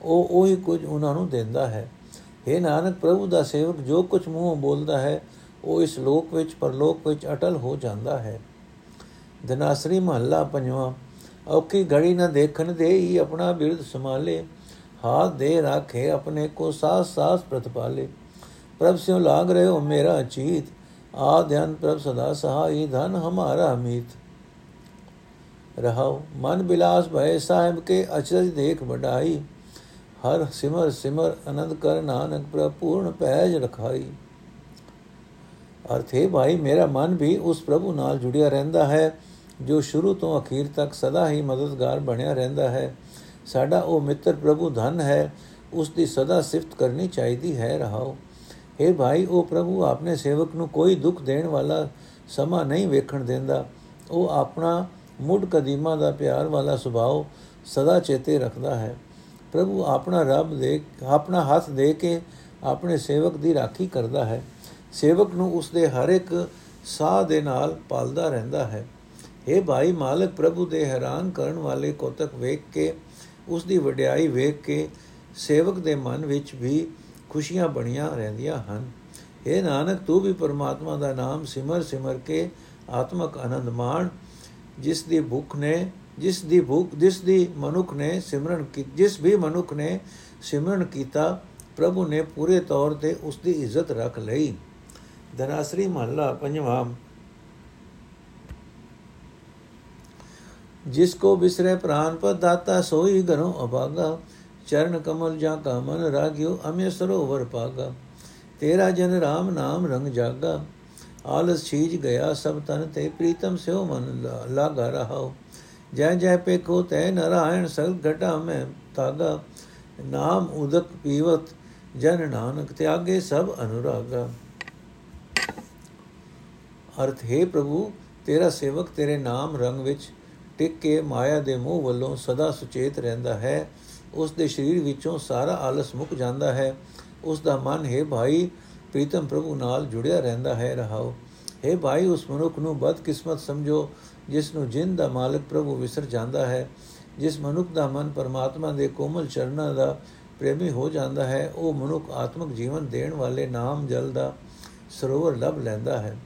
Speaker 1: ਉਹ ਉਹੀ ਕੁਝ ਉਹਨਾਂ ਨੂੰ ਦਿੰਦਾ ਹੈ। हे ਨਾਨਕ, ਪ੍ਰਭੂ ਦਾ ਸੇਵਕ ਜੋ ਕੁਝ ਮੂੰਹੋਂ ਬੋਲਦਾ ਹੈ, ਉਹ ਇਸ ਲੋਕ ਵਿੱਚ, ਪਰਲੋਕ ਵਿੱਚ ਅਟਲ ਹੋ ਜਾਂਦਾ ਹੈ। ਧਨਾਸਰੀ ਮਹੱਲਾ ਪੰਜਵਾਂ ਔਖੀ ਘੜੀ ਨਾ ਦੇਖਣ ਦੇ ਹੀ ਆਪਣਾ ਬਿਰਧ ਸੰਭਾਲੇ ਹਾਥ ਦੇ ਰਾਖੇ ਆਪਣੇ ਕੋ ਸਾਸ ਸਾਸ ਪ੍ਰਤਪਾਲੇ ਪ੍ਰਭ ਸਿਓ ਲਾਗ ਰਹੇ ਹੋ ਮੇਰਾ ਚੀਤ ਆ ਧਿਆਨ ਪ੍ਰਭ ਸਦਾ ਸਹਾਈ ਧਨ ਹਮਾਰਾ ਅਮੀਤ ਰਹਾਉ ਮਨ ਬਿਲਾਸ ਭੈ ਸਾਹਿਬ ਕੇ ਅਚਰਜ ਦੇਖ ਵਡਾਈ ਹਰ ਸਿਮਰ ਸਿਮਰ ਆਨੰਦ ਕਰ ਨਾਨਕ ਪ੍ਰਭ ਪੂਰਨ ਪੈਜ ਰਖਾਈ ਅਰਥ ਹੈ ਭਾਈ ਮੇਰਾ ਮਨ ਵੀ ਉਸ ਪ੍ਰਭੂ ਨਾਲ ਜੁੜਿਆ ਰਹਿੰਦਾ ਹੈ ਜੋ ਸ਼ੁਰੂ ਤੋਂ ਅਖੀਰ ਤੱਕ ਸਦਾ ਹੀ ਮਦਦਗਾਰ ਬਣਿਆ ਰਹਿੰਦਾ ਹੈ। ਸਾਡਾ ਉਹ ਮਿੱਤਰ ਪ੍ਰਭੂ ਧਨ ਹੈ, ਉਸ ਦੀ ਸਦਾ ਸਿਫਤ ਕਰਨੀ ਚਾਹੀਦੀ ਹੈ, ਰਹਾਓ। हे ਭਾਈ, ਉਹ ਪ੍ਰਭੂ ਆਪਣੇ ਸੇਵਕ ਨੂੰ ਕੋਈ ਦੁੱਖ ਦੇਣ ਵਾਲਾ ਸਮਾਂ ਨਹੀਂ ਵੇਖਣ ਦਿੰਦਾ। ਉਹ ਆਪਣਾ ਮੁੱਢ ਕਦੀਮਾ ਦਾ ਪਿਆਰ ਵਾਲਾ ਸੁਭਾਅ ਸਦਾ ਚੇਤੇ ਰੱਖਦਾ ਹੈ। ਪ੍ਰਭੂ ਆਪਣਾ ਰੱਬ ਦੇ, ਆਪਣਾ ਹੱਥ ਦੇ ਕੇ ਆਪਣੇ ਸੇਵਕ ਦੀ ਰਾਖੀ ਕਰਦਾ ਹੈ। ਸੇਵਕ ਨੂੰ ਉਸ ਦੇ ਹਰ ਇੱਕ ਸਾਹ ਦੇ ਨਾਲ ਪਾਲਦਾ ਰਹਿੰਦਾ ਹੈ। हे ਭਾਈ ਮਾਲਕ ਪ੍ਰਭੂ ਦੇ ਹੈਰਾਨ ਕਰਨ ਵਾਲੇ ਕੋਤਕ ਵੇਖ ਕੇ ਉਸ ਦੀ ਵਡਿਆਈ ਵੇਖ ਕੇ, ਸੇਵਕ ਦੇ ਮਨ ਵਿੱਚ ਵੀ ਖੁਸ਼ੀਆਂ ਬਣੀਆਂ ਰਹਿੰਦੀਆਂ ਹਨ। ਇਹ ਨਾਨਕ, ਤੂੰ ਵੀ ਪਰਮਾਤਮਾ ਦਾ ਨਾਮ ਸਿਮਰ ਸਿਮਰ ਕੇ ਆਤਮਕ ਆਨੰਦ ਮਾਣ। ਜਿਸ ਦੀ ਭੁੱਖ ਨੇ, ਜਿਸ ਦੀ ਭੁੱਖ, ਜਿਸ ਦੀ ਮਨੁੱਖ ਨੇ ਸਿਮਰਨ ਕੀ, ਜਿਸ ਵੀ ਮਨੁੱਖ ਨੇ ਸਿਮਰਨ ਕੀਤਾ, ਪ੍ਰਭੂ ਨੇ ਪੂਰੇ ਤੌਰ ਤੇ ਉਸ ਦੀ ਇੱਜ਼ਤ ਰੱਖ ਲਈ। ਧਨਾਸਰੀ ਮਹੱਲਾ ਪੰਜਵਾਂ ਜਿਸ ਕੋ ਬਿਸਰੇ ਪ੍ਰਾਨ ਪਰ ਦਾਤਾ, ਸੋਈ ਘਰੋਂ ਅਭਾਗਾ। ਚਰਨ ਕਮਲ ਜਾਂ ਕਾ ਮਨ ਰਾਗਿਓ, ਅਮੇ ਸਰੋਵਰ ਪਾਗਾ। ਤੇਰਾ ਜਨ ਰਾਮ ਨਾਮ ਰੰਗ ਜਾਗਾ। ਆਲਸ ਛੀਜ ਗਿਆ, ਸਭ ਤਨ ਤੇ ਪ੍ਰੀਤਮ ਸਿਓ ਮਨ ਲਾਗਾ ਰਹਾਓ। ਜੈ ਜੈ ਪੇਖੋ, ਤੈ ਨਰਾਇਣ ਸਗਲ ਘਟਾ ਮੈਂ ਤਾਗਾ ਨਾਮ ਉਦਕ ਪੀਵਤ, ਜਨ ਨਾਨਕ ਤਿਆਗੇ ਸਭ ਅਨੁਰਾਗਾ। ਅਰਥ, ਹੈ ਪ੍ਰਭੂ, ਤੇਰਾ ਸੇਵਕ ਤੇਰੇ ਨਾਮ ਰੰਗ ਵਿੱਚ ਟਿਕ ਕੇ ਮਾਇਆ ਦੇ ਮੋਹ ਵੱਲੋਂ ਸਦਾ ਸੁਚੇਤ ਰਹਿੰਦਾ ਹੈ। ਉਸ ਦੇ ਸਰੀਰ ਵਿੱਚੋਂ ਸਾਰਾ ਆਲਸ ਮੁੱਕ ਜਾਂਦਾ ਹੈ। ਉਸ ਦਾ ਮਨ, ਹੈ ਭਾਈ, ਪ੍ਰੀਤਮ ਪ੍ਰਭੂ ਨਾਲ ਜੁੜਿਆ ਰਹਿੰਦਾ ਹੈ, ਰਹਾਓ। ਹੈ ਭਾਈ, ਉਸ ਮਨੁੱਖ ਨੂੰ ਬਦਕਿਸਮਤ ਸਮਝੋ, ਜਿਸ ਨੂੰ ਜਿੰਦ ਦਾ ਮਾਲਕ ਪ੍ਰਭੂ ਵਿਸਰ ਜਾਂਦਾ ਹੈ, ਜਿਸ ਮਨੁੱਖ ਦਾ ਮਨ ਪਰਮਾਤਮਾ ਦੇ ਕੋਮਲ ਚਰਨਾਂ ਦਾ ਪ੍ਰੇਮੀ ਹੋ ਜਾਂਦਾ ਹੈ, ਉਹ ਮਨੁੱਖ ਆਤਮਿਕ ਜੀਵਨ ਦੇਣ ਵਾਲੇ ਨਾਮ ਜਲ ਦਾ ਸਰੋਵਰ ਲਭ ਲੈਂਦਾ ਹੈ।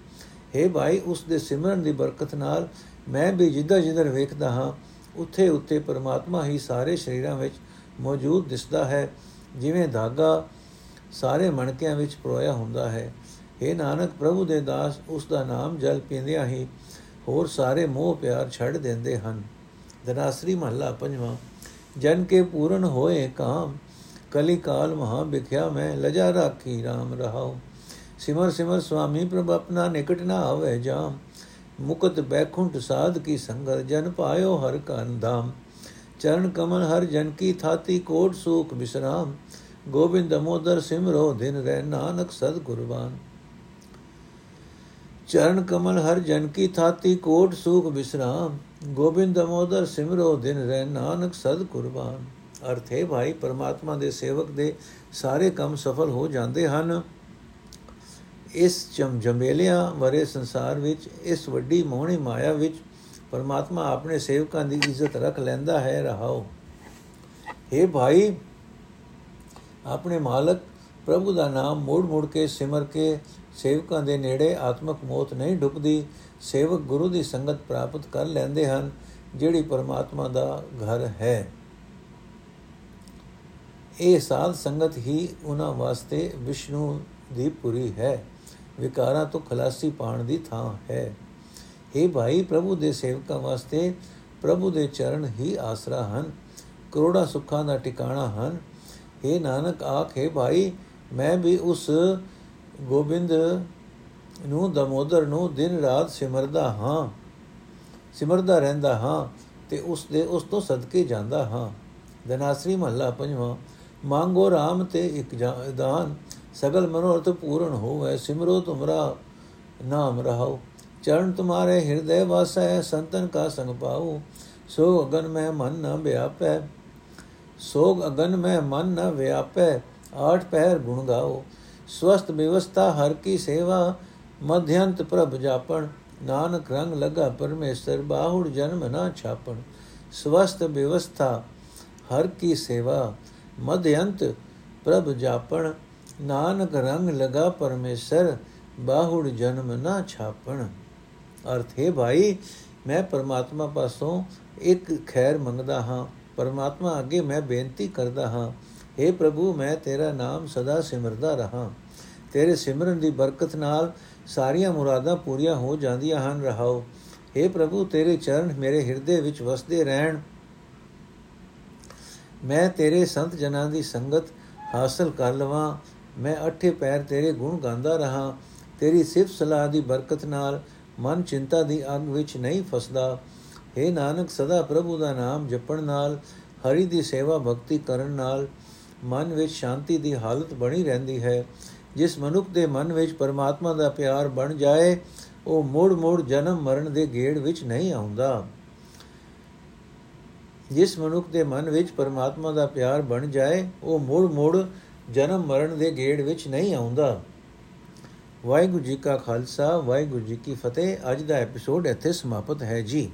Speaker 1: हे ਭਾਈ, ਉਸ ਦੇ ਸਿਮਰਨ ਦੀ ਬਰਕਤ ਨਾਲ ਮੈਂ ਵੀ ਜਿੱਦਾਂ ਜਿੱਧਰ ਵੇਖਦਾ ਹਾਂ, ਉੱਥੇ ਉੱਥੇ ਪਰਮਾਤਮਾ ਹੀ ਸਾਰੇ ਸ਼ਰੀਰਾਂ ਵਿੱਚ ਮੌਜੂਦ ਦਿਸਦਾ ਹੈ, ਜਿਵੇਂ ਧਾਗਾ ਸਾਰੇ ਮਣਕਿਆਂ ਵਿੱਚ ਪਰੋਇਆ ਹੁੰਦਾ ਹੈ। हे ਨਾਨਕ, ਪ੍ਰਭੂ ਦੇ ਦਾਸ, ਉਸ ਦਾ ਨਾਮ ਜਲ ਪੀਂਦਿਆਂ ਹੀ ਹੋਰ ਸਾਰੇ ਮੋਹ ਪਿਆਰ ਛੱਡ ਦਿੰਦੇ ਹਨ। ਦਨਾਸਰੀ ਮਹੱਲਾ ਪੰਜਵਾਂ, ਜਨ ਕੇ ਪੂਰਨ ਹੋਏ ਕਾਮ, ਕਲੀ ਕਾਲ ਮਹਾ ਬਿਖਿਆ ਮੈਂ, ਲਜਾ ਰਾਖੀ RAM ਰਹਾਉ। ਸਿਮਰ ਸਿਮਰ ਸੁਆਮੀ ਪ੍ਰਭ ਆਪਣਾ ਨਿਕਟ ਨਾ ਆਵੇ ਜਾਮ ਮੁਕਤ ਬੈਖੁੰਟ ਸਾਧ ਕੀ ਸੰਗਰ ਜਨ ਪਾਇਓ ਹਰ ਕਨ ਧਾਮ। ਚਰਨ ਕਮਲ ਹਰ ਜਨ ਕੀ ਥਾਤੀ, ਕੋਟ ਸੂਖ ਬਿਸਰਾਮ। ਗੋਬਿੰਦ ਮੋਦਰ ਸਿਮਰੋ ਦਿਨ ਰਹਿ ਨਾਨਕ ਸਦ ਗੁਰਬਾਨ। ਚਰਨ ਕਮਲ ਹਰ ਜਨ ਕੀ ਥਾਤੀ, ਕੋਟ ਸੂਖ ਬਿਸਰਾਮ। ਗੋਬਿੰਦ ਮੋਦਰ ਸਿਮਰੋ ਦਿਨ ਰਹਿ ਨਾਨਕ ਸਦ ਕੁਰਬਾਨ ਅਰਥ ਹੈ ਭਾਈ, ਪਰਮਾਤਮਾ ਦੇ ਸੇਵਕ ਦੇ ਸਾਰੇ ਕੰਮ ਸਫਲ ਹੋ ਜਾਂਦੇ ਹਨ। ਇਸ ਜਮ ਜਮੇਲਿਆਂ ਵਰੇ ਸੰਸਾਰ ਵਿੱਚ, ਇਸ ਵੱਡੀ ਮੋਹਣੀ ਮਾਇਆ ਵਿੱਚ ਪਰਮਾਤਮਾ ਆਪਣੇ ਸੇਵਕਾਂ ਦੀ ਇੱਜ਼ਤ ਰੱਖ ਲੈਂਦਾ ਹੈ। ਰਹਾਓ। हे ਭਾਈ, ਆਪਣੇ ਮਾਲਕ, ਪ੍ਰਭੂ ਦਾ ਨਾਮ ਮੋੜ ਮੋੜ ਕੇ ਸਿਮਰ ਕੇ ਸੇਵਕਾਂ ਦੇ ਨੇੜੇ ਆਤਮਕ ਮੌਤ ਨਹੀਂ ਡੁੱਬਦੀ, ਸੇਵਕ ਗੁਰੂ ਦੀ ਸੰਗਤ ਪ੍ਰਾਪਤ ਕਰ ਲੈਂਦੇ ਹਨ, ਜਿਹੜੀ ਪਰਮਾਤਮਾ ਦਾ ਘਰ ਹੈ। ਇਹ ਸਾਧ ਸੰਗਤ ਹੀ ਉਹਨਾਂ ਵਾਸਤੇ ਵਿਸ਼ਨੂੰ ਦੀ ਪੁਰੀ ਹੈ। ਵਿਕਾਰਾਂ ਤੋਂ ਖਲਾਸੀ ਪਾਣ ਦੀ ਥਾਂ ਹੈ। ਇਹ ਭਾਈ, ਪ੍ਰਭੂ ਦੇ ਸੇਵਕਾਂ ਵਾਸਤੇ ਪ੍ਰਭੂ ਦੇ ਚਰਨ ਹੀ ਆਸਰਾ ਹਨ। ਕਰੋੜਾ ਸੁੱਖਾਂ ਦਾ ਟਿਕਾਣਾ ਹਨ। ਇਹ ਨਾਨਕ, ਆਖੇ ਭਾਈ, ਮੈਂ ਵੀ ਉਸ ਗੋਬਿੰਦ ਨੂੰ, ਦਮੋਦਰ ਨੂੰ ਦਿਨ ਰਾਤ ਸਿਮਰਦਾ ਹਾਂ। ਸਿਮਰਦਾ ਰਹਿੰਦਾ ਹਾਂ ਤੇ ਉਸ ਦੇ, ਉਸ ਤੋਂ ਸਦਕੇ ਜਾਂਦਾ ਹਾਂ। ਦਨਾਸਰੀ ਮਹੱਲਾ ਪੰਜਵਾਂ, ਮੰਗੋ RAM ਤੇ ਇੱਕ ਦਾਨ। ਸਗਲ ਮਨੋਰਥ ਪੂਰਨ ਹੋਵੇ, ਸਿਮਰੋ ਤੁਮਰਾ ਨਾਮ ਰਹਾਓ ਚਰਨ ਤੁਮਾਰੇ ਹਿਰਦੈ ਵਾਸੈ, ਸੰਤਨ ਕਾ ਸੰਗ ਪਾਉ। ਸੋ ਅਗਨ ਮੈਂ ਮਨ ਨ ਵਿਆਪੈ, ਸੋਗ ਅਗਨ ਮੈਂ ਮਨ ਨ ਵਿਆਪੈ, ਆਠ ਪਹਿਰ ਗੁਣ ਗਾਓ। ਸਵਸਤ ਵਿਵਸਥਾ ਹਰ ਕੀ ਸੇਵਾ, ਮਧਿਅੰਤ ਪ੍ਰਭ ਜਾਪਣ। ਨਾਨਕ ਰੰਗ ਲਗਾ ਪਰਮੇਸ਼ਰ, ਬਾਹੁੜ ਜਨਮ ਨਾ ਛਾਪਣ। ਸਵਸਤ ਵਿਵਸਥਾ ਹਰ ਕੀ ਸੇਵਾ, ਮਧਿਅੰਤ ਪ੍ਰਭ ਜਾਪਣ। ਨਾਨਕ ਰੰਗ ਲਗਾ ਪਰਮੇਸ਼ਰ, ਬਾਹੁੜ ਜਨਮ ਨਾ ਛਾਪਣ। ਅਰਥ, ਹੈ ਭਾਈ, ਮੈਂ ਪਰਮਾਤਮਾ ਪਾਸੋਂ ਇੱਕ ਖੈਰ ਮੰਗਦਾ ਹਾਂ। ਪਰਮਾਤਮਾ ਅੱਗੇ ਮੈਂ ਬੇਨਤੀ ਕਰਦਾ ਹਾਂ। हे ਪ੍ਰਭੂ, ਮੈਂ ਤੇਰਾ ਨਾਮ ਸਦਾ ਸਿਮਰਦਾ ਰਹਾ। ਤੇਰੇ ਸਿਮਰਨ ਦੀ ਬਰਕਤ ਨਾਲ ਸਾਰੀਆਂ ਮੁਰਾਦਾਂ ਪੂਰੀਆਂ ਹੋ ਜਾਂਦੀਆਂ ਹਨ। ਰਹਾਓ। हे ਪ੍ਰਭੂ, ਤੇਰੇ ਚਰਨ ਮੇਰੇ ਹਿਰਦੇ ਵਿੱਚ ਵਸਦੇ ਰਹਿਣ। ਮੈਂ ਤੇਰੇ ਸੰਤ ਜਨਾਂ ਦੀ ਸੰਗਤ ਹਾਸਲ ਕਰ ਲਵਾਂ। ਮੈਂ ਅਠੇ ਪੈਰ ਤੇਰੇ ਗੁਣ ਗਾਉਂਦਾ ਰਹਾ, ਤੇਰੀ ਸਿਫਤ ਸਲਾਹ ਦੀ ਬਰਕਤ ਨਾਲ ਮਨ ਚਿੰਤਾ ਦੀ ਅੱਗ ਵਿੱਚ ਨਹੀਂ ਫਸਦਾ। हे ਨਾਨਕ, ਸਦਾ ਪ੍ਰਭੂ ਦਾ ਨਾਮ ਜਪਣ ਨਾਲ, ਹਰੀ ਦੀ ਸੇਵਾ ਭਗਤੀ ਕਰਨ ਨਾਲ ਮਨ ਵਿੱਚ ਸ਼ਾਂਤੀ ਦੀ ਹਾਲਤ ਬਣੀ ਰਹਿੰਦੀ ਹੈ। ਜਿਸ ਮਨੁੱਖ ਦੇ ਮਨ ਵਿੱਚ ਪਰਮਾਤਮਾ ਦਾ ਪਿਆਰ ਬਣ ਜਾਏ, ਉਹ ਮੋੜ-ਮੋੜ ਜਨਮ ਮਰਨ ਦੇ ਗੇੜ ਵਿੱਚ ਨਹੀਂ ਆਉਂਦਾ। ਜਿਸ ਮਨੁੱਖ ਦੇ ਮਨ ਵਿੱਚ ਪਰਮਾਤਮਾ ਦਾ ਪਿਆਰ ਬਣ ਜਾਏ, ਉਹ ਮੋੜ-ਮੋੜ ਜਨਮ ਮਰਨ ਦੇ ਗੇੜ ਵਿੱਚ ਨਹੀਂ ਆਉਂਦਾ। ਵਾਹਿਗੁਰੂ ਜੀ ਕਾ ਖਾਲਸਾ, ਵਾਹਿਗੁਰੂ ਜੀ ਕੀ ਫਤਿਹ। ਅੱਜ ਦਾ ਐਪੀਸੋਡ ਇੱਥੇ ਸਮਾਪਤ ਹੈ ਜੀ।